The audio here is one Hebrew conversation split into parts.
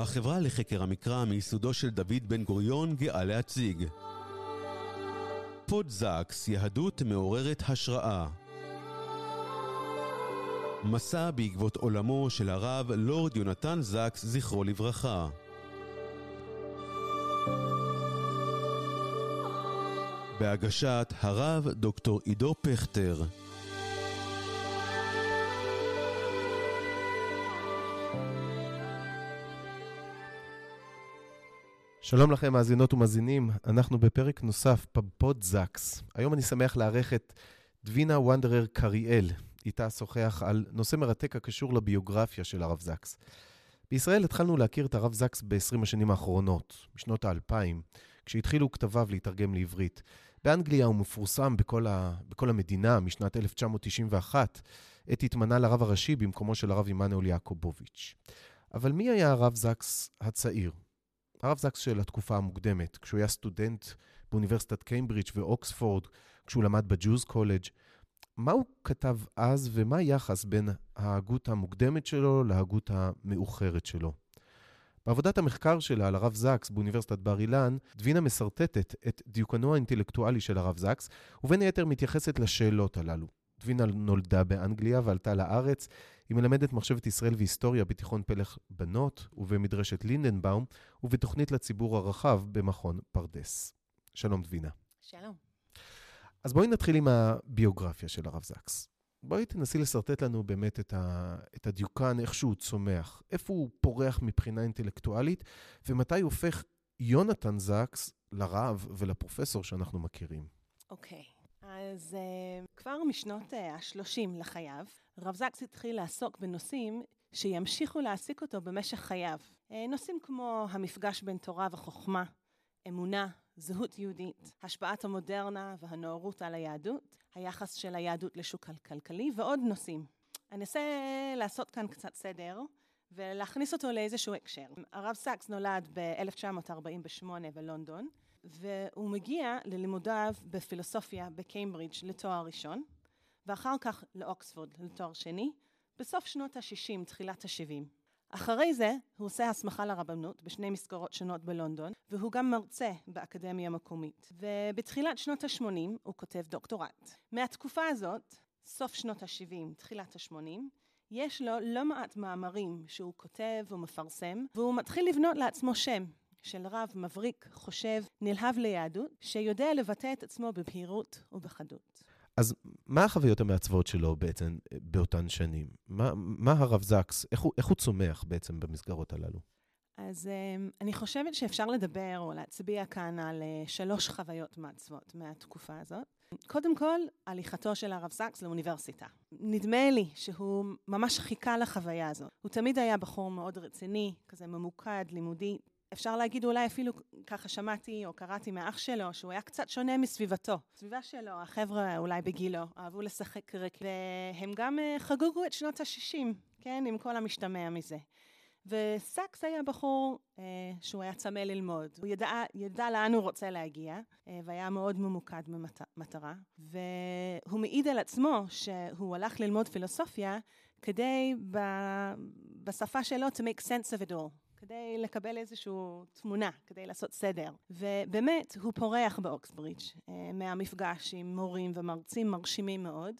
החברה לחקר המקרא מיסודו של דוד בן גוריון גאה להציג. פודזקס, יהדות מעוררת השראה. מסע בעקבות עולמו של הרב לורד יונתן זקס, זכרו לברכה. בהגשת הרב דוקטור עידו פכטר. שלום לכם, מאזינות ומאזינים. אנחנו בפרק נוסף בפוד זקס. היום אני שמח לארח את דבינה וונדרר קריאל. איתה אשוחח על נושא מרתק הקשור לביוגרפיה של הרב זקס. בישראל התחלנו להכיר את הרב זקס ב-20 השנים האחרונות, בשנות האלפיים, כשהתחילו כתביו להתרגם לעברית. באנגליה הוא מפורסם בכל, ה... בכל המדינה משנת 1991, עת התמנה לרב הראשי במקומו של הרב עמנואל יעקובוביץ'. אבל מי היה הרב זקס הצעיר? הרב זקס של התקופה המוקדמת, כשהוא היה סטודנט באוניברסיטת קיימברידג' ואוקספורד, כשהוא למד ב Jews' College, מה הוא כתב אז ומה היחס בין ההגות המוקדמת שלו להגות המאוחרת שלו? בעבודת המחקר שלה על הרב זקס באוניברסיטת בר אילן, דבינה משרטטת את דיוקנו האינטלקטואלי של הרב זקס, ובין היתר מתייחסת לשאלות הללו. דבינה נולדה באנגליה ועלתה לארץ. היא מלמדת מחשבת ישראל והיסטוריה בתיכון פלך בנות ובמדרשת לינדנבאום, ובתוכנית לציבור הרחב במכון פרדס. שלום דבינה. שלום. אז בואי נתחיל עם הביוגרפיה של הרב זקס. בואי תנסי לשרטט לנו באמת את, ה, את הדיוקן, איך שהוא צומח, איפה הוא פורח מבחינה אינטלקטואלית, ומתי הופך יונתן זקס לרב ולפרופסור שאנחנו מכירים. אוקיי, okay. אז אה, כבר משנות ה-30 אה, לחייו, רב זקס התחיל לעסוק בנושאים שימשיכו להעסיק אותו במשך חייו. אה, נושאים כמו המפגש בין תורה וחוכמה, אמונה, זהות יהודית, השפעת המודרנה והנאורות על היהדות, היחס של היהדות לשוק הכלכלי ועוד נושאים. אני אנסה לעשות כאן קצת סדר ולהכניס אותו לאיזשהו הקשר. הרב סאקס נולד ב-1948 בלונדון, והוא מגיע ללימודיו בפילוסופיה בקיימברידג' לתואר ראשון, ואחר כך לאוקספורד לתואר שני, בסוף שנות ה-60, תחילת ה-70. אחרי זה הוא עושה הסמכה לרבנות בשני מסגרות שונות בלונדון, והוא גם מרצה באקדמיה המקומית. ובתחילת שנות ה-80 הוא כותב דוקטורט. מהתקופה הזאת, סוף שנות ה-70, תחילת ה-80, יש לו לא מעט מאמרים שהוא כותב ומפרסם, והוא מתחיל לבנות לעצמו שם. של רב מבריק, חושב, נלהב ליהדות, שיודע לבטא את עצמו בבהירות ובחדות. אז מה החוויות המעצבות שלו בעצם אה, באותן שנים? מה, מה הרב זקס, איך הוא, איך הוא צומח בעצם במסגרות הללו? אז um, אני חושבת שאפשר לדבר או להצביע כאן על uh, שלוש חוויות מעצבות מהתקופה הזאת. קודם כל, הליכתו של הרב זקס לאוניברסיטה. נדמה לי שהוא ממש חיכה לחוויה הזאת. הוא תמיד היה בחור מאוד רציני, כזה ממוקד, לימודי, אפשר להגיד אולי אפילו ככה שמעתי או קראתי מאח שלו, שהוא היה קצת שונה מסביבתו. הסביבה שלו, החבר'ה אולי בגילו, אהבו לשחק ריק, והם גם אה, חגגו את שנות ה-60, כן, עם כל המשתמע מזה. וסאקס היה בחור אה, שהוא היה צמא ללמוד. הוא ידע, ידע לאן הוא רוצה להגיע, אה, והיה מאוד ממוקד במטרה. והוא מעיד על עצמו שהוא הלך ללמוד פילוסופיה כדי, ב, בשפה שלו, to make sense of it all. כדי לקבל איזושהי תמונה, כדי לעשות סדר. ובאמת, הוא פורח באוקסברידג' אה, מהמפגש עם מורים ומרצים מרשימים מאוד,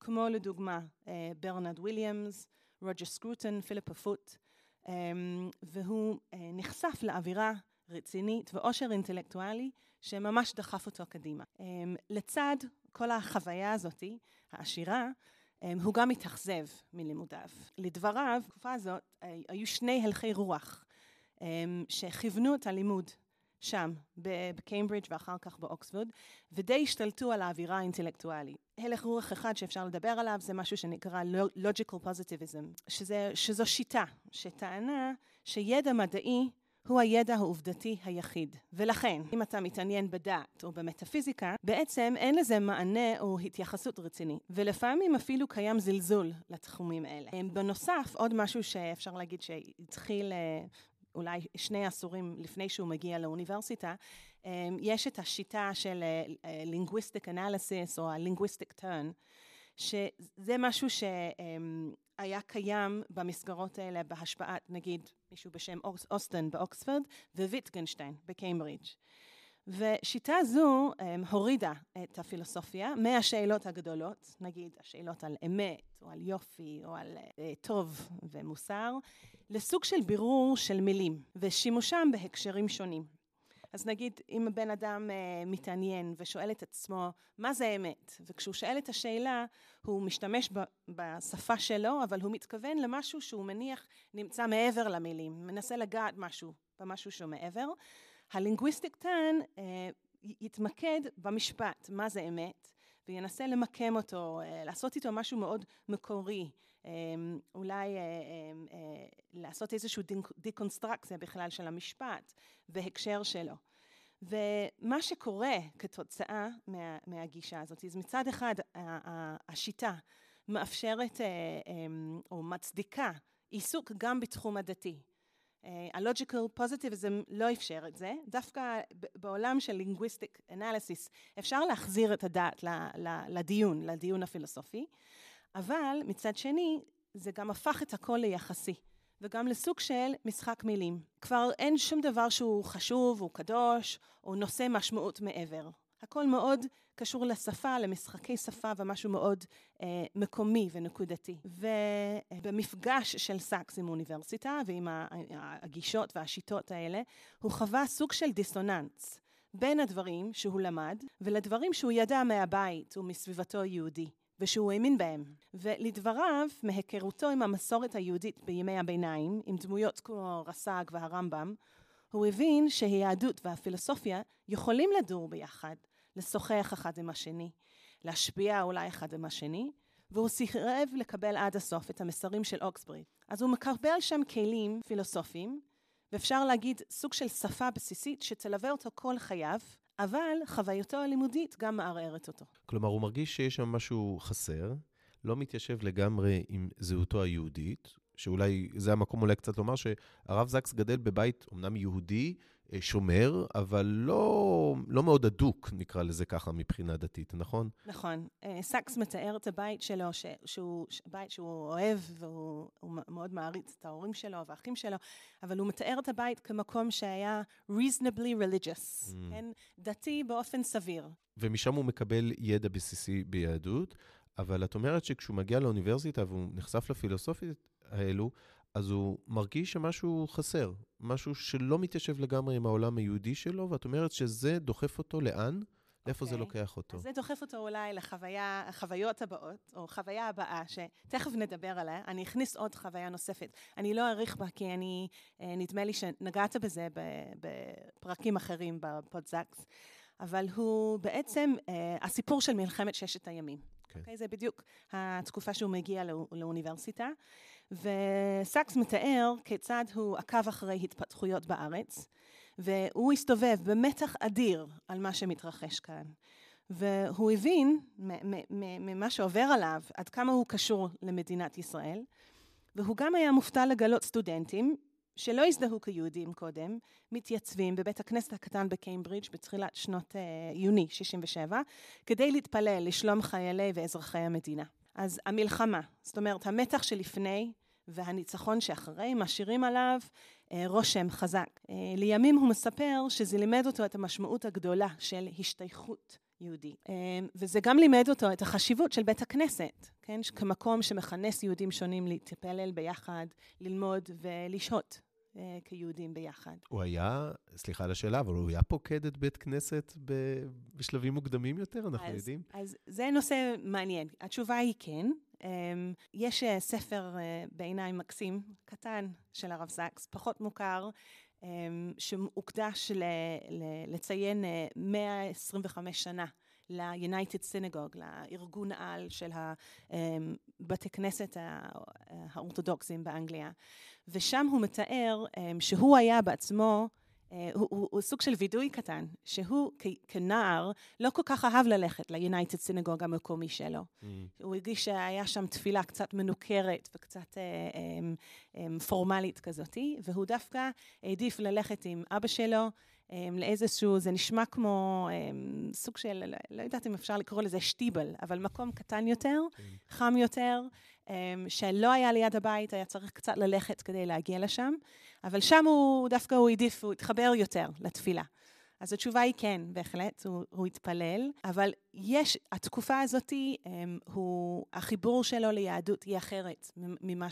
כמו לדוגמה אה, ברנרד וויליאמס, רוג'ר סקרוטון, פיליפ הפוט, אה, והוא נחשף לאווירה רצינית ואושר אינטלקטואלי שממש דחף אותו קדימה. לצד כל החוויה הזאתי, העשירה, הוא גם התאכזב מלימודיו. לדבריו, בתקופה הזאת אה, היו שני הלכי רוח אמ, שכיוונו את הלימוד שם, בקיימברידג' ואחר כך באוקספורד, ודי השתלטו על האווירה האינטלקטואלית. הלך רוח אחד שאפשר לדבר עליו זה משהו שנקרא Logical Positivism, שזה, שזו שיטה שטענה שידע מדעי הוא הידע העובדתי היחיד. ולכן, אם אתה מתעניין בדת או במטאפיזיקה, בעצם אין לזה מענה או התייחסות רצינית. ולפעמים אפילו קיים זלזול לתחומים האלה. בנוסף, עוד משהו שאפשר להגיד שהתחיל אה, אולי שני עשורים לפני שהוא מגיע לאוניברסיטה, אה, יש את השיטה של אה, linguistic analysis או ה-linguistic turn. שזה משהו שהיה קיים במסגרות האלה בהשפעת, נגיד, מישהו בשם אוסטן באוקספורד וויטגנשטיין בקיימברידג'. ושיטה זו um, הורידה את הפילוסופיה מהשאלות הגדולות, נגיד השאלות על אמת, או על יופי, או על uh, טוב ומוסר, לסוג של בירור של מילים, ושימושם בהקשרים שונים. אז נגיד, אם בן אדם uh, מתעניין ושואל את עצמו, מה זה אמת? וכשהוא שואל את השאלה, הוא משתמש ב, בשפה שלו, אבל הוא מתכוון למשהו שהוא מניח נמצא מעבר למילים, מנסה לגעת משהו, במשהו שהוא מעבר. הלינגוויסטיק טן אה, יתמקד במשפט, מה זה אמת, וינסה למקם אותו, אה, לעשות איתו משהו מאוד מקורי, אה, אולי אה, אה, אה, לעשות איזושהי דיקונסטרקציה בכלל של המשפט והקשר שלו. ומה שקורה כתוצאה מה, מהגישה הזאת, אז מצד אחד השיטה מאפשרת אה, אה, או מצדיקה עיסוק גם בתחום הדתי. הלוג'יקל פוזיטיביזם לא אפשר את זה, דווקא בעולם של לינגוויסטיק אנליסיס אפשר להחזיר את הדעת לדיון, לדיון הפילוסופי, אבל מצד שני זה גם הפך את הכל ליחסי, וגם לסוג של משחק מילים. כבר אין שום דבר שהוא חשוב, הוא קדוש, או נושא משמעות מעבר. הכל מאוד קשור לשפה, למשחקי שפה ומשהו מאוד אה, מקומי ונקודתי. ובמפגש של סאקס עם האוניברסיטה ועם הגישות והשיטות האלה, הוא חווה סוג של דיסוננס בין הדברים שהוא למד ולדברים שהוא ידע מהבית ומסביבתו היהודי. ושהוא האמין בהם. ולדבריו, מהיכרותו עם המסורת היהודית בימי הביניים, עם דמויות כמו רס"ג והרמב"ם, הוא הבין שהיהדות והפילוסופיה יכולים לדור ביחד, לשוחח אחד עם השני, להשפיע אולי אחד עם השני, והוא סירב לקבל עד הסוף את המסרים של אוקסברי. אז הוא מקבל שם כלים פילוסופיים, ואפשר להגיד סוג של שפה בסיסית שתלווה אותו כל חייו, אבל חוויותו הלימודית גם מערערת אותו. כלומר, הוא מרגיש שיש שם משהו חסר, לא מתיישב לגמרי עם זהותו היהודית, שאולי זה המקום אולי קצת לומר שהרב זקס גדל בבית אומנם יהודי, שומר, אבל לא, לא מאוד הדוק, נקרא לזה ככה, מבחינה דתית, נכון? נכון. אה, סקס מתאר את הבית שלו, ש, שהוא בית שהוא אוהב, והוא מאוד מעריץ את ההורים שלו והאחים שלו, אבל הוא מתאר את הבית כמקום שהיה reasonably religious, mm. כן? דתי באופן סביר. ומשם הוא מקבל ידע בסיסי ביהדות, אבל את אומרת שכשהוא מגיע לאוניברסיטה והוא נחשף לפילוסופית האלו, אז הוא מרגיש שמשהו חסר, משהו שלא מתיישב לגמרי עם העולם היהודי שלו, ואת אומרת שזה דוחף אותו לאן? לאיפה okay. זה אוקיי. לוקח אותו? אז זה דוחף אותו אולי לחוויה, החוויות הבאות, או חוויה הבאה, שתכף נדבר עליה. אני אכניס עוד חוויה נוספת. אני לא אאריך בה, כי אני, אה, נדמה לי שנגעת בזה בפרקים אחרים בפודזקס, אבל הוא בעצם אה, הסיפור של מלחמת ששת הימים. Okay. Okay, זה בדיוק התקופה שהוא מגיע לא, לאוניברסיטה. וסאקס מתאר כיצד הוא עקב אחרי התפתחויות בארץ, והוא הסתובב במתח אדיר על מה שמתרחש כאן. והוא הבין ממה שעובר עליו עד כמה הוא קשור למדינת ישראל, והוא גם היה מופתע לגלות סטודנטים שלא הזדהו כיהודים קודם, מתייצבים בבית הכנסת הקטן בקיימברידג' בתחילת שנות uh, יוני 67, כדי להתפלל לשלום חיילי ואזרחי המדינה. אז המלחמה, זאת אומרת המתח שלפני והניצחון שאחרי משאירים עליו אה, רושם חזק. אה, לימים הוא מספר שזה לימד אותו את המשמעות הגדולה של השתייכות יהודית. אה, וזה גם לימד אותו את החשיבות של בית הכנסת, כן? כמקום שמכנס יהודים שונים להתפלל ביחד, ללמוד ולשהות אה, כיהודים ביחד. הוא היה, סליחה על השאלה, אבל הוא היה פוקד את בית כנסת בשלבים מוקדמים יותר, אנחנו אז, יודעים? אז זה נושא מעניין. התשובה היא כן. אמ, יש אה, ספר אה, בעיניי מקסים, קטן, של הרב זקס, פחות מוכר, אמ, שהוקדש לציין 125 שנה. ל-United Synagogue, לארגון על של הבתי כנסת האורתודוקסים באנגליה. ושם הוא מתאר um, שהוא היה בעצמו, הוא, הוא, הוא סוג של וידוי קטן, שהוא כ, כנער לא כל כך אהב ללכת ל-United Synagogue המקומי שלו. Mm. הוא הרגיש שהיה שם תפילה קצת מנוכרת וקצת uh, um, um, פורמלית כזאתי, והוא דווקא העדיף ללכת עם אבא שלו, לאיזשהו, זה נשמע כמו סוג של, לא, לא יודעת אם אפשר לקרוא לזה שטיבל, אבל מקום קטן יותר, כן. חם יותר, שלא היה ליד הבית, היה צריך קצת ללכת כדי להגיע לשם, אבל שם הוא, דווקא הוא העדיף, הוא התחבר יותר לתפילה. אז התשובה היא כן, בהחלט, הוא, הוא התפלל, אבל יש, התקופה הזאת, um, הוא, החיבור שלו ליהדות היא אחרת ממה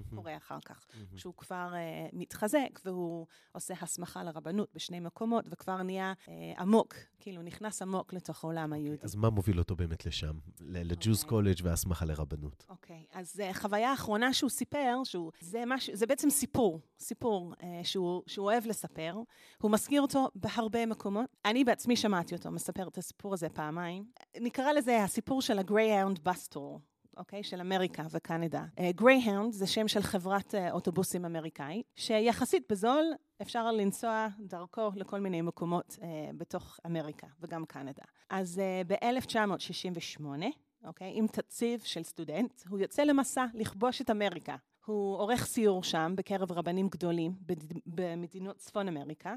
שקורה אחר כך. שהוא כבר uh, מתחזק והוא עושה הסמכה לרבנות בשני מקומות, וכבר נהיה אה, עמוק, כאילו נכנס עמוק לתוך העולם אוקיי, היהודי. אז מה מוביל אותו באמת לשם? ל Jews' אוקיי. קולג' והסמכה לרבנות. אוקיי, אוקיי. אז אה, חוויה אחרונה שהוא סיפר, שהוא, זה, מש, זה בעצם סיפור, סיפור אה, שהוא, שהוא אוהב לספר. הוא מזכיר אותו בהרבה מקומות. אני בעצמי שמעתי אותו מספר את הסיפור הזה פעמיים. נקרא לזה הסיפור של ה Greyhound bus tour. אוקיי? של אמריקה וקנדה. Greyhound אה, זה שם של חברת אה, אוטובוסים אמריקאית, שיחסית בזול אפשר לנסוע דרכו לכל מיני מקומות אה, בתוך אמריקה וגם קנדה. אז אה, ב-1968, אוקיי? עם תקציב של סטודנט, הוא יוצא למסע לכבוש את אמריקה. הוא עורך סיור שם בקרב רבנים גדולים במדינות צפון אמריקה,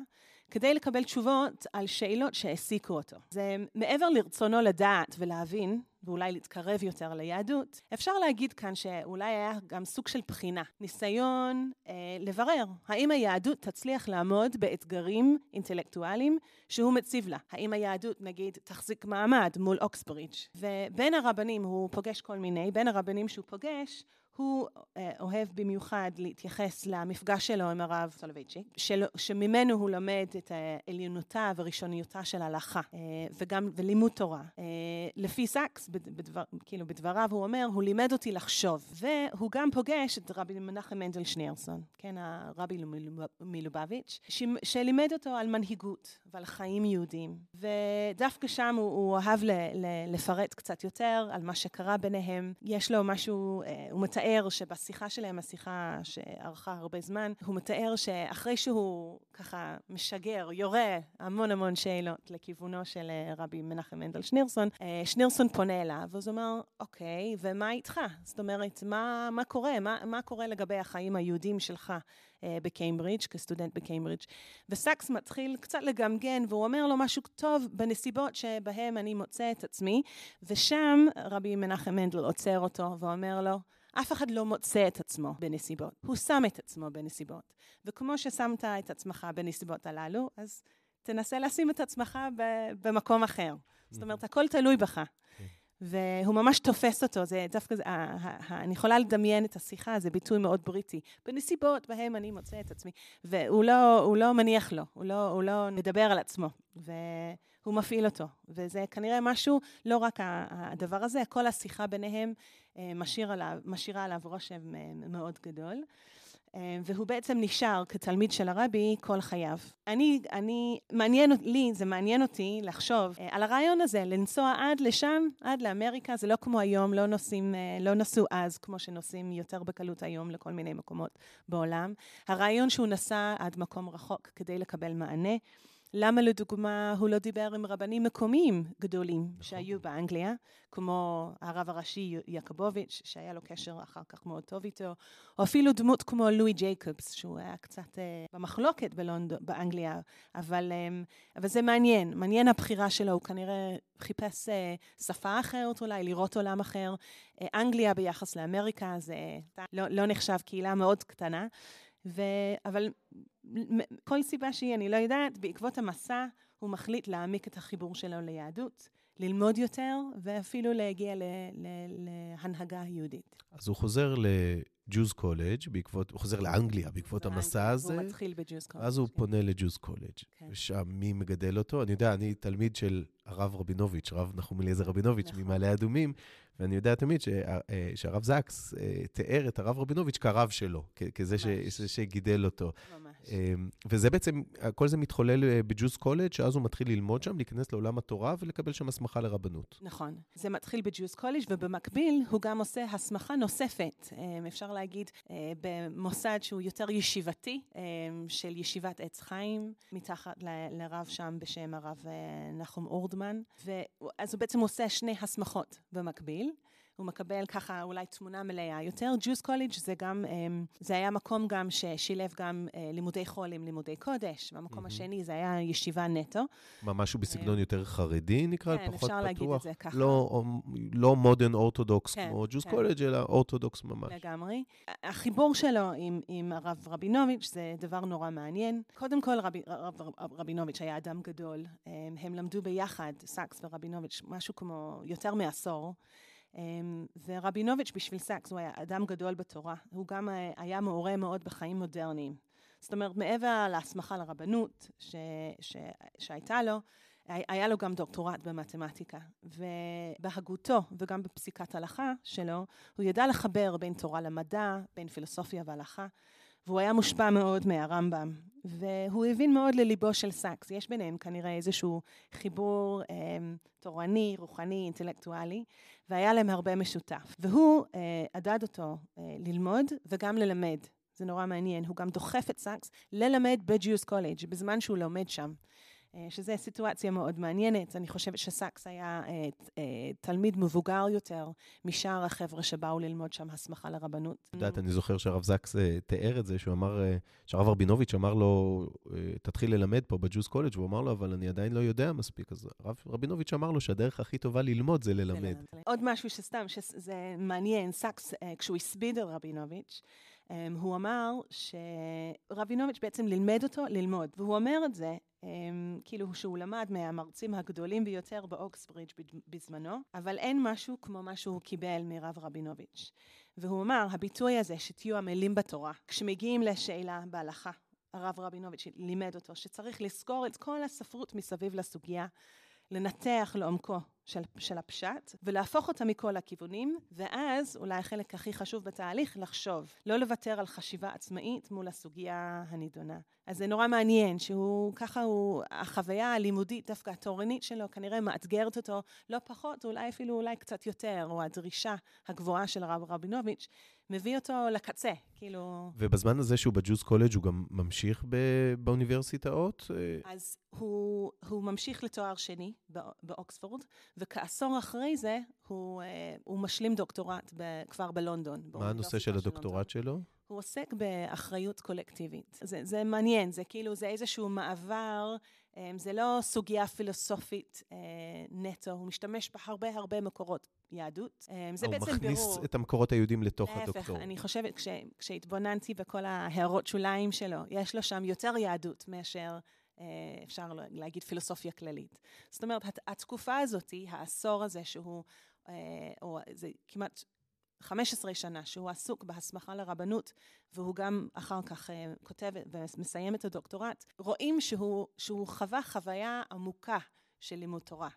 כדי לקבל תשובות על שאלות שהעסיקו אותו. זה מעבר לרצונו לדעת ולהבין, ואולי להתקרב יותר ליהדות, אפשר להגיד כאן שאולי היה גם סוג של בחינה, ניסיון אה, לברר האם היהדות תצליח לעמוד באתגרים אינטלקטואליים שהוא מציב לה. האם היהדות, נגיד, תחזיק מעמד מול אוקסברידג'. ובין הרבנים, הוא פוגש כל מיני, בין הרבנים שהוא פוגש, הוא אה, אוהב במיוחד להתייחס למפגש שלו עם הרב סולובייצ'יק, שממנו הוא לומד את עליונותה וראשוניותה של ההלכה, אה, וגם ולימוד תורה. אה, לפי סאקס, בדבר, כאילו בדבריו הוא אומר, הוא לימד אותי לחשוב, והוא גם פוגש את רבי מנחם מנדל שניארסון, כן, הרבי מלובביץ', שלימד אותו על מנהיגות ועל חיים יהודיים, ודווקא שם הוא, הוא אהב ל, ל, לפרט קצת יותר על מה שקרה ביניהם. יש לו משהו, הוא מתאר מתאר שבשיחה שלהם, השיחה שארכה הרבה זמן, הוא מתאר שאחרי שהוא ככה משגר, יורה המון המון שאלות לכיוונו של אה, רבי מנחם מנדל שנירסון, אה, שנירסון פונה אליו, אז הוא אומר, אוקיי, ומה איתך? זאת אומרת, מה, מה קורה? מה, מה קורה לגבי החיים היהודיים שלך? אה, בקיימברידג', כסטודנט בקיימברידג'. וסאקס מתחיל קצת לגמגן, והוא אומר לו משהו טוב בנסיבות שבהם אני מוצא את עצמי, ושם רבי מנחם מנדל עוצר אותו ואומר לו, אף אחד לא מוצא את עצמו בנסיבות, הוא שם את עצמו בנסיבות. וכמו ששמת את עצמך בנסיבות הללו, אז תנסה לשים את עצמך במקום אחר. זאת אומרת, הכל תלוי בך. כן. והוא ממש תופס אותו, זה דווקא, אני יכולה לדמיין את השיחה, זה ביטוי מאוד בריטי. בנסיבות בהם אני מוצא את עצמי. והוא לא, לא מניח לו, הוא לא, הוא לא מדבר על עצמו, והוא מפעיל אותו. וזה כנראה משהו, לא רק הדבר הזה, כל השיחה ביניהם משאיר עליו, משאירה עליו רושם אה, מאוד גדול. אה, והוא בעצם נשאר כתלמיד של הרבי כל חייו. אני, אני, מעניין לי, זה מעניין אותי לחשוב על הרעיון הזה, לנסוע עד לשם, עד לאמריקה, זה לא כמו היום, לא נוסעים, לא נסעו אז, כמו שנוסעים יותר בקלות היום לכל מיני מקומות בעולם. הרעיון שהוא נסע עד מקום רחוק כדי לקבל מענה. למה לדוגמה הוא לא דיבר עם רבנים מקומיים גדולים נכון. שהיו באנגליה, כמו הרב הראשי יעקובוביץ', שהיה לו קשר אחר כך מאוד טוב איתו, או אפילו דמות כמו לואי ג'ייקובס, שהוא היה קצת uh, במחלוקת בלונדון, באנגליה, אבל, um, אבל זה מעניין, מעניין הבחירה שלו, הוא כנראה חיפש uh, שפה אחרת אולי, לראות עולם אחר. אה, אנגליה ביחס לאמריקה זה לא, לא נחשב קהילה מאוד קטנה. ו... אבל מכל סיבה שהיא, אני לא יודעת, בעקבות המסע הוא מחליט להעמיק את החיבור שלו ליהדות, ללמוד יותר, ואפילו להגיע ל... ל... להנהגה היהודית. אז הוא חוזר ל Jews' College בעקבות, הוא חוזר לאנגליה בעקבות המסע הזה. הוא מתחיל ב Jews' College. אז הוא. פונה ל Jews' College. כן. ושם מי מגדל אותו? אני יודע, אני תלמיד של הרב רבינוביץ', רב נחום אליעזר רבינוביץ' נכון. ממעלה אדומים, ואני יודע תמיד אה, שהרב זקס אה, תיאר את הרב רבינוביץ' כרב שלו, כזה ש, שגידל אותו. ממש. אמ, וזה בעצם, כל זה מתחולל אה, ב Jews' College, שאז הוא מתחיל ללמוד שם, להיכנס לעולם התורה ולקבל שם הסמכה לרבנות. נכון. זה מתחיל ב Jews' College, ובמקביל הוא גם עושה הסמכה נוספת, אמ, אפשר להגיד, במוסד שהוא יותר ישיבתי, אמ, של ישיבת עץ חיים, מתחת ל, לרב שם בשם הרב נחום אורדמן. אז הוא בעצם עושה שני הסמכות במקביל. הוא מקבל ככה אולי תמונה מלאה יותר. Jews' College זה גם, אמ, זה היה מקום גם ששילב גם אה, לימודי חול עם לימודי קודש. והמקום אמהמ. השני זה היה ישיבה נטו. מה, משהו בסגנון יותר חרדי נקרא? כן, פחות אפשר פתוח? להגיד את זה ככה. לא, לא Modern Orthodox כן, כמו Jews' כן. קולג', אלא אורתודוקס ממש. לגמרי. החיבור שלו עם, עם הרב רבינוביץ' זה דבר נורא מעניין. קודם כל, רבי, רב, רב, רבינוביץ' היה אדם גדול. הם, הם למדו ביחד, סאקס ורבינוביץ', משהו כמו יותר מעשור. אמ, ורבינוביץ' בשביל סאקס הוא היה אדם גדול בתורה. הוא גם אה, היה מעורה מאוד בחיים מודרניים. זאת אומרת, מעבר להסמכה לרבנות ש, ש, שהייתה לו, היה לו גם דוקטורט במתמטיקה, ובהגותו וגם בפסיקת הלכה שלו, הוא ידע לחבר בין תורה למדע, בין פילוסופיה והלכה, והוא היה מושפע מאוד מהרמב"ם, והוא הבין מאוד לליבו של סאקס. יש ביניהם כנראה איזשהו חיבור אה, תורני, רוחני, אינטלקטואלי, והיה להם הרבה משותף. והוא אה, עדד אותו אה, ללמוד וגם ללמד. זה נורא מעניין, הוא גם דוחף את סאקס ללמד ב Jews' College בזמן שהוא לומד שם. שזו סיטואציה מאוד מעניינת. אני חושבת שסאקס היה אה, אה, תלמיד מבוגר יותר משאר החבר'ה שבאו ללמוד שם הסמכה לרבנות. את יודעת, אני זוכר שהרב זקס אה, תיאר את זה, שהוא אמר, אה, שהרב רבינוביץ' אמר לו, אה, תתחיל ללמד פה ב Jews' College, והוא אמר לו, אבל אני עדיין לא יודע מספיק. אז הרב רבינוביץ' אמר לו שהדרך הכי טובה ללמוד זה ללמד. עוד משהו שסתם, שזה מעניין, סאקס, כשהוא הספיד על רבינוביץ', הוא אמר שרבינוביץ' בעצם לימד אותו ללמוד, והוא אומר את זה אמ, כאילו שהוא למד מהמרצים הגדולים ביותר באוקסברידג' בזמנו, אבל אין משהו כמו מה שהוא קיבל מרב רבינוביץ'. והוא אמר, הביטוי הזה שתהיו עמלים בתורה, כשמגיעים לשאלה בהלכה, הרב רבינוביץ' לימד אותו שצריך לזכור את כל הספרות מסביב לסוגיה, לנתח לעומקו של, של הפשט, ולהפוך אותה מכל הכיוונים, ואז, אולי החלק הכי חשוב בתהליך, לחשוב. לא לוותר על חשיבה עצמאית מול הסוגיה הנידונה. אז זה נורא מעניין, שהוא, ככה הוא, החוויה הלימודית, דווקא התורנית שלו, כנראה מאתגרת אותו לא פחות, אולי אפילו אולי קצת יותר, או הדרישה הגבוהה של הרב רבינוביץ', מביא אותו לקצה, כאילו... ובזמן הזה שהוא בג'וס קולג' הוא גם ממשיך ב- באוניברסיטאות? אז הוא, הוא ממשיך לתואר שני באוקספורד, וכעשור אחרי זה הוא, הוא משלים דוקטורט ב, כבר בלונדון. מה הנושא של הדוקטורט של שלו? הוא עוסק באחריות קולקטיבית. זה, זה מעניין, זה כאילו, זה איזשהו מעבר, זה לא סוגיה פילוסופית נטו, הוא משתמש בהרבה הרבה מקורות יהדות. זה בעצם בירור. הוא מכניס את המקורות היהודים לתוך הדוקטור. להפך, אני חושבת, כש, כשהתבוננתי בכל ההערות שוליים שלו, יש לו שם יותר יהדות מאשר... אפשר להגיד פילוסופיה כללית. זאת אומרת, התקופה הזאת, העשור הזה שהוא, או זה כמעט 15 שנה שהוא עסוק בהסמכה לרבנות, והוא גם אחר כך כותב ומסיים את הדוקטורט, רואים שהוא, שהוא חווה חוויה עמוקה של לימוד תורה.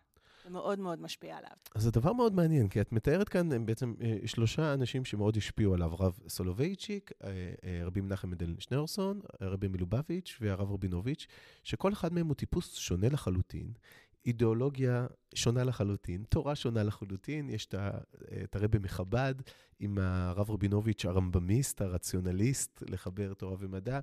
זה מאוד מאוד משפיע עליו. אז זה דבר מאוד מעניין, כי את מתארת כאן הם בעצם שלושה אנשים שמאוד השפיעו עליו, רב סולובייצ'יק, רבי מנחם מדל שניאורסון, רבי מלובביץ' והרב רבינוביץ', שכל אחד מהם הוא טיפוס שונה לחלוטין. אידיאולוגיה שונה לחלוטין, תורה שונה לחלוטין, יש את הרבי מחב"ד עם הרב רבינוביץ' הרמב"מיסט, הרציונליסט, לחבר תורה ומדע.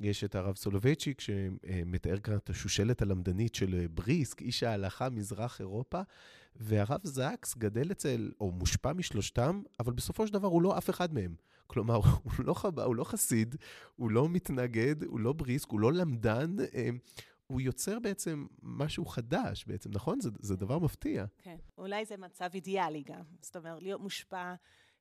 יש את הרב סולובייצ'יק שמתאר כאן את השושלת הלמדנית של בריסק, איש ההלכה, מזרח אירופה, והרב זקס גדל אצל, או מושפע משלושתם, אבל בסופו של דבר הוא לא אף אחד מהם. כלומר, הוא לא חב"ד, הוא לא חסיד, הוא לא מתנגד, הוא לא בריסק, הוא לא למדן. הוא יוצר בעצם משהו חדש בעצם, נכון? זה, זה דבר מפתיע. כן, אולי זה מצב אידיאלי גם. זאת אומרת, להיות מושפע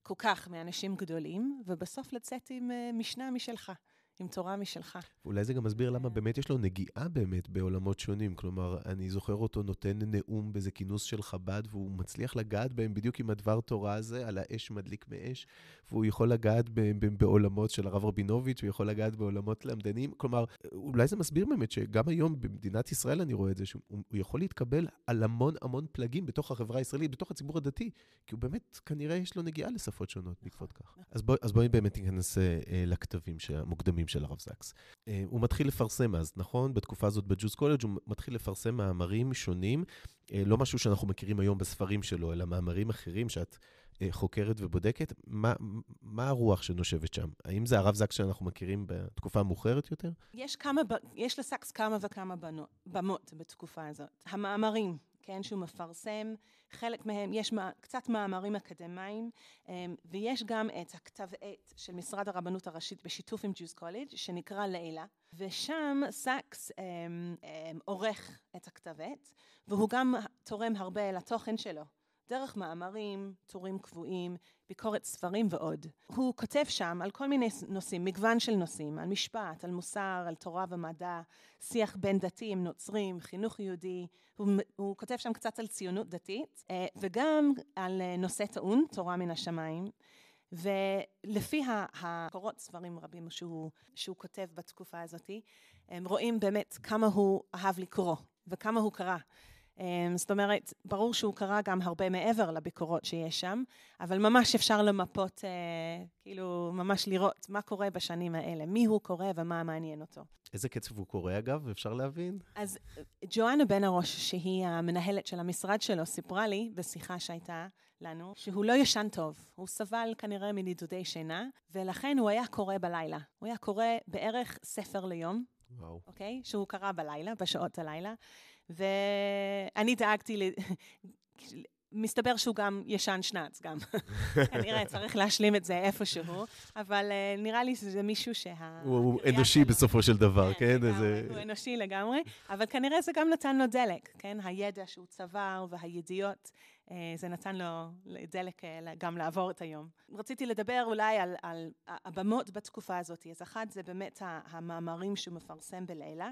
כל כך מאנשים גדולים, ובסוף לצאת עם uh, משנה משלך. עם תורה משלך. ואולי זה גם מסביר למה באמת יש לו נגיעה באמת בעולמות שונים. כלומר, אני זוכר אותו נותן נאום באיזה כינוס של חב"ד, והוא מצליח לגעת בהם בדיוק עם הדבר תורה הזה, על האש מדליק מאש, והוא יכול לגעת בעולמות של הרב רבינוביץ', הוא יכול לגעת בעולמות למדנים. כלומר, אולי זה מסביר באמת שגם היום במדינת ישראל אני רואה את זה, שהוא יכול להתקבל על המון המון פלגים בתוך החברה הישראלית, בתוך הציבור הדתי, כי הוא באמת, כנראה יש לו נגיעה לשפות שונות בעקבות כך. אז, בוא, אז בואי באמת ניכנס לכתבים המוקדמים של הרב זקס. הוא מתחיל לפרסם אז, נכון? בתקופה הזאת בג'וס קולג' הוא מתחיל לפרסם מאמרים שונים, לא משהו שאנחנו מכירים היום בספרים שלו, אלא מאמרים אחרים שאת חוקרת ובודקת. מה, מה הרוח שנושבת שם? האם זה הרב זקס שאנחנו מכירים בתקופה המאוחרת יותר? יש, כמה, יש לסקס כמה וכמה בנות, במות בתקופה הזאת. המאמרים כן, שהוא מפרסם, חלק מהם, יש קצת מאמרים אקדמיים, ויש גם את הכתב עת של משרד הרבנות הראשית בשיתוף עם Jews' College שנקרא לעילא, ושם סאקס עורך את הכתב עת, והוא גם תורם הרבה לתוכן שלו. דרך מאמרים, טורים קבועים, ביקורת ספרים ועוד. הוא כותב שם על כל מיני נושאים, מגוון של נושאים, על משפט, על מוסר, על תורה ומדע, שיח בין דתיים, נוצרים, חינוך יהודי. הוא, הוא כותב שם קצת על ציונות דתית, אה, וגם על אה, נושא טעון, תורה מן השמיים. ולפי הקורות ספרים רבים שהוא, שהוא כותב בתקופה הזאת, הם רואים באמת כמה הוא אהב לקרוא וכמה הוא קרא. אמ, זאת אומרת, ברור שהוא קרא גם הרבה מעבר לביקורות שיש שם, אבל ממש אפשר למפות, אה, כאילו, ממש לראות מה קורה בשנים האלה, מי הוא קורא ומה מעניין אותו. איזה קצב הוא קורא, אגב? אפשר להבין? אז ג'ואנה בן הראש, שהיא המנהלת של המשרד שלו, סיפרה לי בשיחה שהייתה לנו, שהוא לא ישן טוב. הוא סבל כנראה מנידודי שינה, ולכן הוא היה קורא בלילה. הוא היה קורא בערך ספר ליום. וואו. אוקיי? שהוא קרא בלילה, בשעות הלילה. ואני דאגתי, ל... מסתבר שהוא גם ישן שנץ, גם. כנראה צריך להשלים את זה איפשהו, אבל uh, נראה לי שזה מישהו שה... הוא אנושי בסופו של דבר, כן? כן? איזה... הוא אנושי לגמרי, אבל כנראה זה גם נתן לו דלק, כן? הידע שהוא צבר והידיעות, uh, זה נתן לו דלק uh, גם לעבור את היום. רציתי לדבר אולי על, על הבמות בתקופה הזאת. אז אחת זה באמת המאמרים שהוא מפרסם בלילה.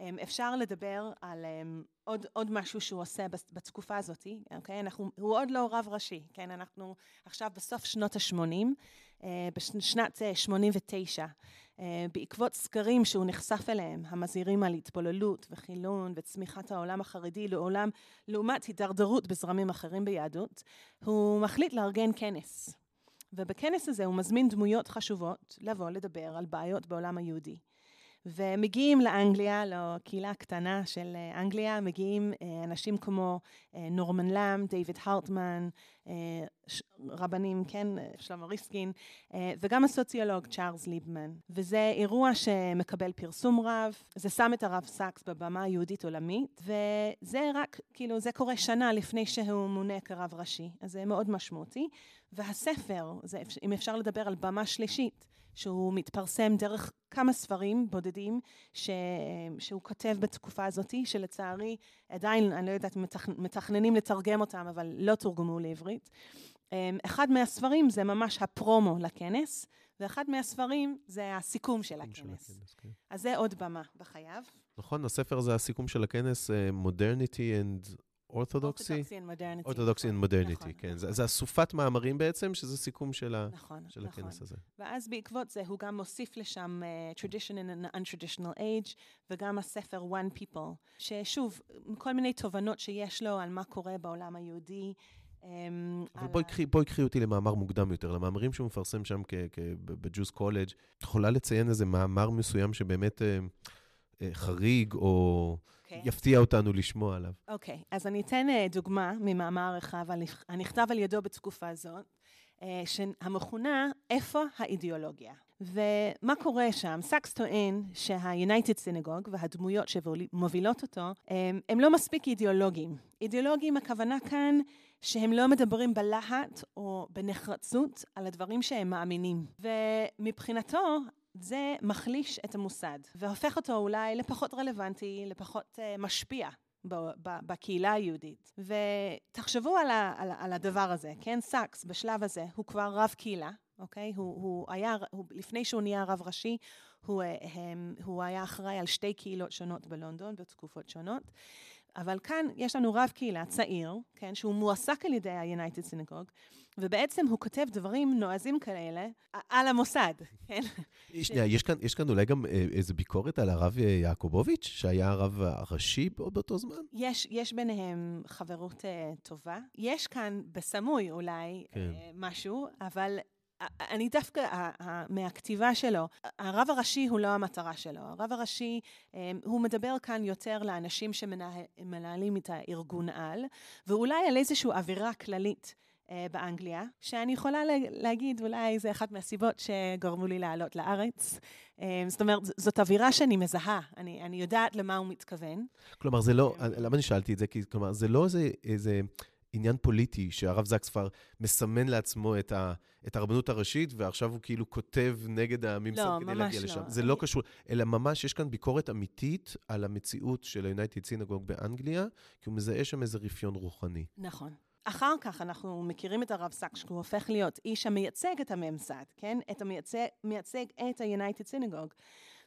אמ, אפשר לדבר על um, עוד, עוד משהו שהוא עושה בתקופה הזאת, אוקיי? אנחנו, הוא עוד לא רב ראשי, כן? אנחנו עכשיו בסוף שנות ה-80, uh, בשנת uh, 89, uh, בעקבות סקרים שהוא נחשף אליהם, המזהירים על התבוללות וחילון וצמיחת העולם החרדי לעולם, לעומת הידרדרות בזרמים אחרים ביהדות, הוא מחליט לארגן כנס. ובכנס הזה הוא מזמין דמויות חשובות לבוא לדבר על בעיות בעולם היהודי. ומגיעים לאנגליה, לקהילה הקטנה של אה, אנגליה, מגיעים אה, אנשים כמו אה, נורמן לאם, דיוויד הרטמן, רבנים, כן, שלמה ריסקין, וגם הסוציולוג צ'ארלס ליבמן. וזה אירוע שמקבל פרסום רב, זה שם את הרב סאקס בבמה היהודית עולמית, וזה רק, כאילו, זה קורה שנה לפני שהוא מונה כרב ראשי, אז זה מאוד משמעותי. והספר, זה, אם אפשר לדבר על במה שלישית, שהוא מתפרסם דרך כמה ספרים בודדים ש... שהוא כותב בתקופה הזאת, שלצערי עדיין, אני לא יודעת אם מתכ... מתכננים לתרגם אותם, אבל לא תורגמו לעברית. אמ, אחד מהספרים זה ממש הפרומו לכנס, ואחד מהספרים זה הסיכום של הכנס. של הכנס כן. אז זה עוד במה בחייו. נכון, הספר זה הסיכום של הכנס, uh, Modernity and אורתודוקסי? אורתודוקסי and modernity, נכון, כן. נכון. זה אסופת מאמרים בעצם, שזה סיכום של, ה, נכון, של נכון. הכנס הזה. ואז בעקבות זה הוא גם מוסיף לשם uh, Tradition in an Untraditional Age, וגם הספר One People, ששוב, כל מיני תובנות שיש לו על מה קורה בעולם היהודי. Um, אבל בואי קחי, בואי קחי אותי למאמר מוקדם יותר, למאמרים שהוא מפרסם שם בג'וס קולג'. את יכולה לציין איזה מאמר מסוים שבאמת uh, uh, חריג, או... okay. אוקיי. יפתיע אותנו לשמוע עליו. אוקיי, okay. אז אני אתן uh, דוגמה ממאמר רחב הנכתב על ידו בתקופה הזאת, אה, המכונה איפה האידיאולוגיה. ומה קורה שם? סאקס טוען שה-United Synagogue והדמויות שמובילות אותו, הם, אה, הם לא מספיק אידיאולוגיים. אידיאולוגיים הכוונה כאן שהם לא מדברים בלהט או בנחרצות על הדברים שהם מאמינים. ומבחינתו, זה מחליש את המוסד, והופך אותו אולי לפחות רלוונטי, לפחות אה, משפיע. בקהילה היהודית. ותחשבו על, ה, על, על הדבר הזה, כן? סאקס בשלב הזה הוא כבר רב קהילה, אוקיי? הוא, הוא היה, הוא, לפני שהוא נהיה רב ראשי, הוא, אה, הם, הוא היה אחראי על שתי קהילות שונות בלונדון בתקופות שונות. אבל כאן יש לנו רב קהילה צעיר, כן, שהוא מועסק על ידי ה-United Synagogue, ובעצם הוא כותב דברים נועזים כאלה על המוסד, כן? שנייה, יש כאן, יש כאן אולי גם אה, איזו ביקורת על הרב אה, יעקובוביץ', שהיה הרב הראשי באותו זמן? יש, יש ביניהם חברות uh, טובה. יש כאן בסמוי אולי כן. uh, משהו, אבל אני דווקא, מהכתיבה שלו, הרב הראשי הוא לא המטרה שלו. הרב הראשי, הוא מדבר כאן יותר לאנשים שמנהלים את הארגון על, ואולי על איזושהי אווירה כללית. אה, באנגליה, שאני יכולה להגיד, אולי זה אחת מהסיבות שגרמו לי לעלות לארץ. אה, זאת אומרת, זאת אווירה שאני מזהה, אני, אני יודעת למה הוא מתכוון. כלומר, זה לא, למה אני שאלתי את זה? כי, כלומר, זה לא איזה, איזה עניין פוליטי שהרב זקס כבר מסמן לעצמו את, ה, את הרבנות הראשית, ועכשיו הוא כאילו כותב נגד הממסד לא, כדי להגיע לא. לשם. זה. לא קשור, אלא ממש יש כאן ביקורת אמיתית על המציאות של ה-United Synagogue באנגליה, כי הוא מזהה שם איזה רפיון רוחני. נכון. אחר כך אנחנו מכירים את הרב סקס, שהוא הופך להיות איש המייצג את הממסד, כן? את המייצג מייצג את ה-United Synagogue,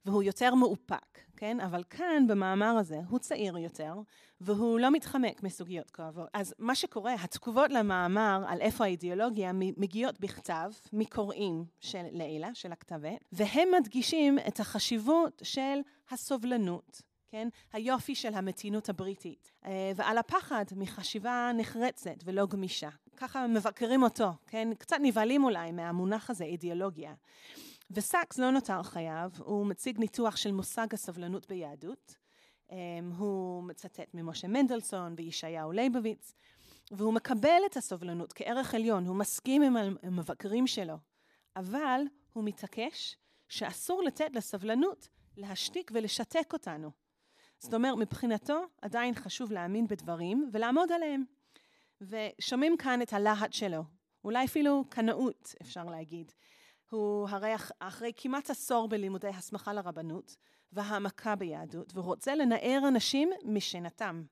והוא יותר מאופק, כן? אבל כאן, במאמר הזה, הוא צעיר יותר, והוא לא מתחמק מסוגיות כואבות. אז מה שקורה, התגובות למאמר על איפה האידיאולוגיה מגיעות בכתב מקוראים של לילה, של הכתבת, והם מדגישים את החשיבות של הסובלנות. כן? היופי של המתינות הבריטית, אה, ועל הפחד מחשיבה נחרצת ולא גמישה. ככה מבקרים אותו, כן? קצת נבהלים אולי מהמונח הזה, אידיאולוגיה. וסאקס לא נותר חייו, הוא מציג ניתוח של מושג הסבלנות ביהדות. אה, הוא מצטט ממשה מנדלסון וישעיהו ליבוביץ, והוא מקבל את הסובלנות כערך עליון, הוא מסכים עם המבקרים שלו, אבל הוא מתעקש שאסור לתת לסבלנות להשתיק ולשתק אותנו. זאת אומרת, מבחינתו עדיין חשוב להאמין בדברים ולעמוד עליהם. ושומעים כאן את הלהט שלו, אולי אפילו קנאות, אפשר להגיד. הוא הרי אחרי כמעט עשור בלימודי הסמכה לרבנות והעמקה ביהדות, והוא רוצה לנער אנשים משנתם.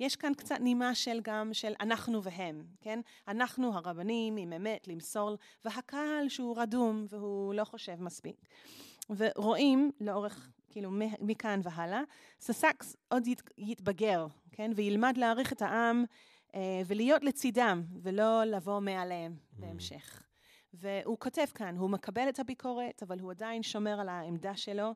יש כאן קצת נימה של גם של אנחנו והם, כן? אנחנו הרבנים עם אמת למסור, והקהל שהוא רדום והוא לא חושב מספיק. ורואים לאורך כאילו מכאן והלאה, ססקס עוד ית, יתבגר, כן? וילמד להעריך את העם אה, ולהיות לצידם, ולא לבוא מעליהם mm. בהמשך. והוא כותב כאן, הוא מקבל את הביקורת, אבל הוא עדיין שומר על העמדה שלו,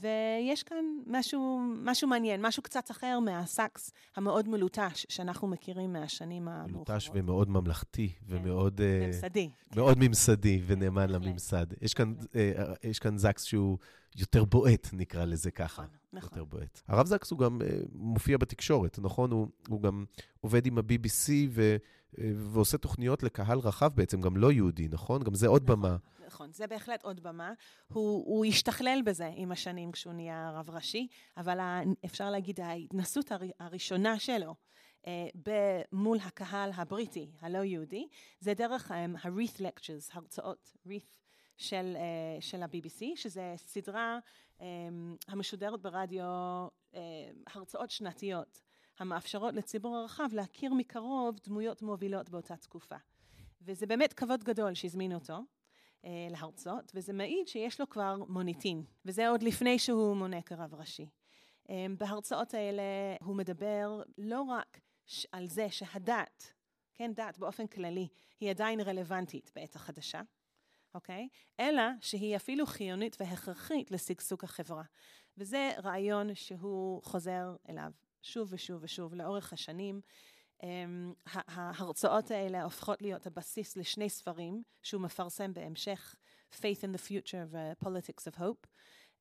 ויש כאן משהו, משהו מעניין, משהו קצת אחר מהסאקס המאוד מלוטש שאנחנו מכירים מהשנים המאוחרות. מלוטש ומאוד ממלכתי, כן. ומאוד... אה, ממסדי. Uh, מאוד כן. ממסדי ונאמן כן, לממסד. יש כאן, uh, יש כאן זקס שהוא יותר בועט, נקרא לזה ככה. נכון, נכון. יותר בועט. הרב זקס הוא גם uh, מופיע בתקשורת, נכון? הוא, הוא גם עובד עם ה-BBC ו... ועושה תוכניות לקהל רחב בעצם, גם לא יהודי, נכון? גם זה עוד נכון. במה. נכון, זה בהחלט עוד במה. הוא, הוא השתכלל בזה עם השנים כשהוא נהיה רב ראשי, אבל אפשר להגיד ההתנסות הר, הראשונה שלו אה, מול הקהל הבריטי, הלא יהודי, זה דרך ה-Reith Lectures, הרצאות Reith של, אה, של ה-BBC, שזה סדרה אה, המשודרת ברדיו, אה, הרצאות שנתיות, המאפשרות לציבור הרחב להכיר מקרוב דמויות מובילות באותה תקופה. וזה באמת כבוד גדול שהזמינו אותו. אה, להרצות, וזה מעיד שיש לו כבר מוניטין, וזה עוד לפני שהוא מונה כרב ראשי. אה, בהרצאות האלה הוא מדבר לא רק על זה שהדת, כן, דת באופן כללי, היא עדיין רלוונטית בעת החדשה, אוקיי? אלא שהיא אפילו חיונית והכרחית לשגשוג החברה. וזה רעיון שהוא חוזר אליו שוב ושוב ושוב לאורך השנים. Um, ההרצאות האלה הופכות להיות הבסיס לשני ספרים שהוא מפרסם בהמשך, Faith in the Future ו-Politics of Hope,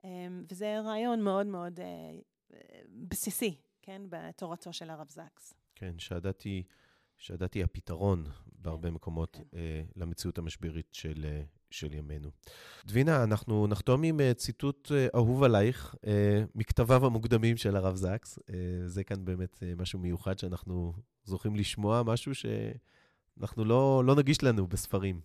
um, וזה רעיון מאוד מאוד uh, בסיסי, כן, בתורתו של הרב זקס. כן, שהדת היא, שהדת היא הפתרון בהרבה כן, מקומות כן. uh, למציאות המשברית של, uh, של ימינו. דבינה, אנחנו נחתום עם uh, ציטוט uh, אהוב עלייך, uh, מכתביו המוקדמים של הרב זקס. זה כאן באמת משהו מיוחד שאנחנו זוכים לשמוע, משהו שאנחנו לא, לא נגיש לנו בספרים.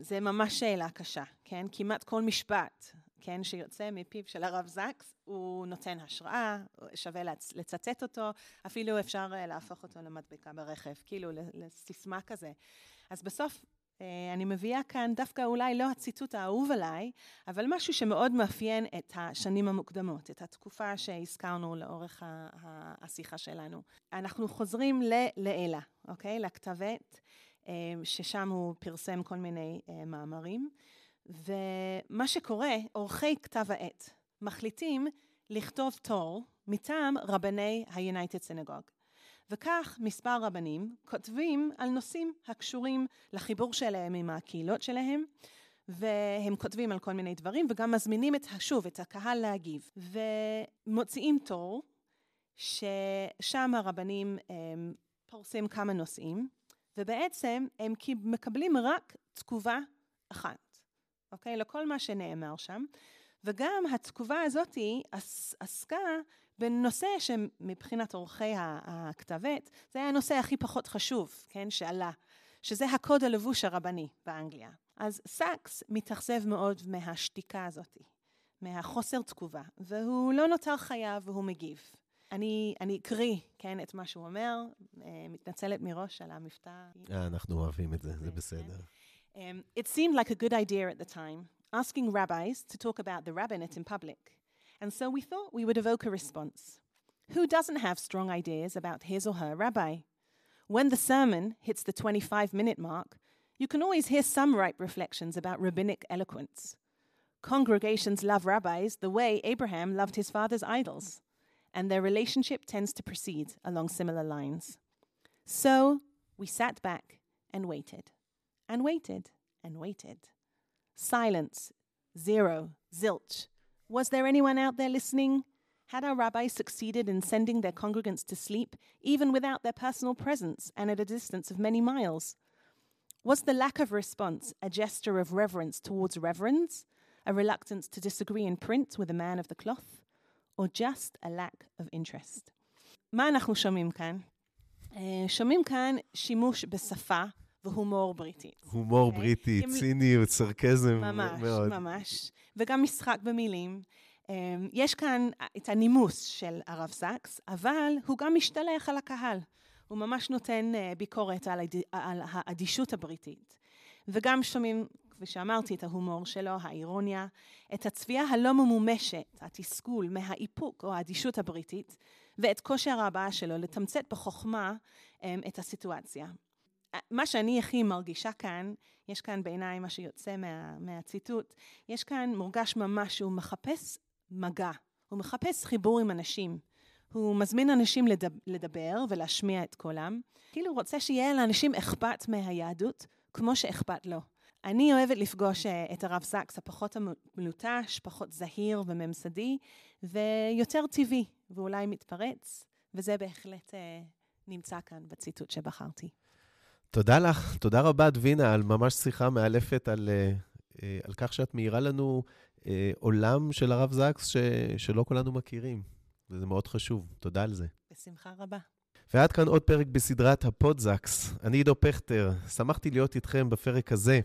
זה ממש שאלה קשה, כן? כמעט כל משפט, כן, שיוצא מפיו של הרב זקס, הוא נותן השראה, שווה לצטט אותו, אפילו אפשר להפוך אותו למדבקה ברכב, כאילו לסיסמה כזה. אז בסוף אה, אני מביאה כאן דווקא אולי לא הציטוט האהוב עליי, אבל משהו שמאוד מאפיין את השנים המוקדמות, את התקופה שהזכרנו לאורך השיחה שלנו. אנחנו חוזרים ללעילה, אוקיי? לכתבת, אה, ששם הוא פרסם כל מיני אה, מאמרים, ומה שקורה, עורכי כתב העת מחליטים לכתוב תור מטעם רבני ה-United Synagogue. וכך מספר רבנים כותבים על נושאים הקשורים לחיבור שלהם עם הקהילות שלהם, והם כותבים על כל מיני דברים, וגם מזמינים את, שוב, את הקהל להגיב. ומוציאים תור, ששם הרבנים הם, פורסים כמה נושאים, ובעצם הם מקבלים רק תגובה אחת, אוקיי? לכל מה שנאמר שם. וגם התגובה הזאת עסקה בנושא שמבחינת עורכי הכתב עת, זה היה הנושא הכי פחות חשוב, כן, שעלה, שזה הקוד הלבוש הרבני באנגליה. אז סאקס מתאכזב מאוד מהשתיקה הזאת, מהחוסר תגובה, והוא לא נותר חייב והוא מגיב. אני, אני אקריא, כן, את מה שהוא אומר, מתנצלת מראש על המבטא. אנחנו אוהבים את זה, זה בסדר. Um, it seemed like a good idea at the time, asking rabbis to talk about the rabbinate in public. And so we thought we would evoke a response. Who doesn't have strong ideas about his or her rabbi? When the sermon hits the 25 minute mark, you can always hear some ripe reflections about rabbinic eloquence. Congregations love rabbis the way Abraham loved his father's idols, and their relationship tends to proceed along similar lines. So we sat back and waited, and waited, and waited. Silence, zero, zilch. Was there anyone out there listening? Had our rabbis succeeded in sending their congregants to sleep, even without their personal presence and at a distance of many miles? Was the lack of response a gesture of reverence towards reverends, a reluctance to disagree in print with a man of the cloth, or just a lack of interest? מה אנחנו שומעים כאן? שומעים כאן שימוש בשפה והומור בריטית. הומור okay? בריטי, ציניות, סרקזם ממש, מאוד. ממש, ממש. וגם משחק במילים. יש כאן את הנימוס של הרב סאקס, אבל הוא גם משתלח על הקהל. הוא ממש נותן ביקורת על, הד... על האדישות הבריטית. וגם שומעים, כפי שאמרתי, את ההומור שלו, האירוניה, את הצביעה הלא ממומשת, התסכול מהאיפוק או האדישות הבריטית, ואת כושר ההבעה שלו לתמצת בחוכמה את הסיטואציה. מה שאני הכי מרגישה כאן, יש כאן בעיניי מה שיוצא מה, מהציטוט, יש כאן מורגש ממש שהוא מחפש מגע, הוא מחפש חיבור עם אנשים. הוא מזמין אנשים לדבר ולהשמיע את קולם, כאילו הוא רוצה שיהיה לאנשים אכפת מהיהדות, כמו שאכפת לו. אני אוהבת לפגוש את הרב סאקס הפחות מלוטש, פחות זהיר וממסדי, ויותר טבעי, ואולי מתפרץ, וזה בהחלט נמצא כאן בציטוט שבחרתי. תודה לך, תודה רבה, דבינה, על ממש שיחה מאלפת על, על כך שאת מאירה לנו עולם של הרב זקס ש, שלא כולנו מכירים, וזה מאוד חשוב. תודה על זה. בשמחה רבה. ועד כאן עוד פרק בסדרת הפודזקס. אני עידו פכטר, שמחתי להיות איתכם בפרק הזה.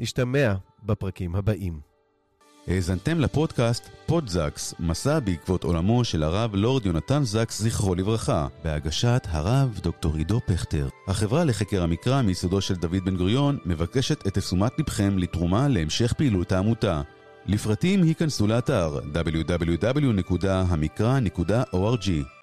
נשתמע בפרקים הבאים. האזנתם לפודקאסט פודזקס, מסע בעקבות עולמו של הרב לורד יונתן זקס, זכרו לברכה, בהגשת הרב דוקטור עידו פכטר. החברה לחקר המקרא מיסודו של דוד בן גוריון מבקשת את תשומת לבכם לתרומה להמשך פעילות העמותה. לפרטים היכנסו לאתר www.המקרא.org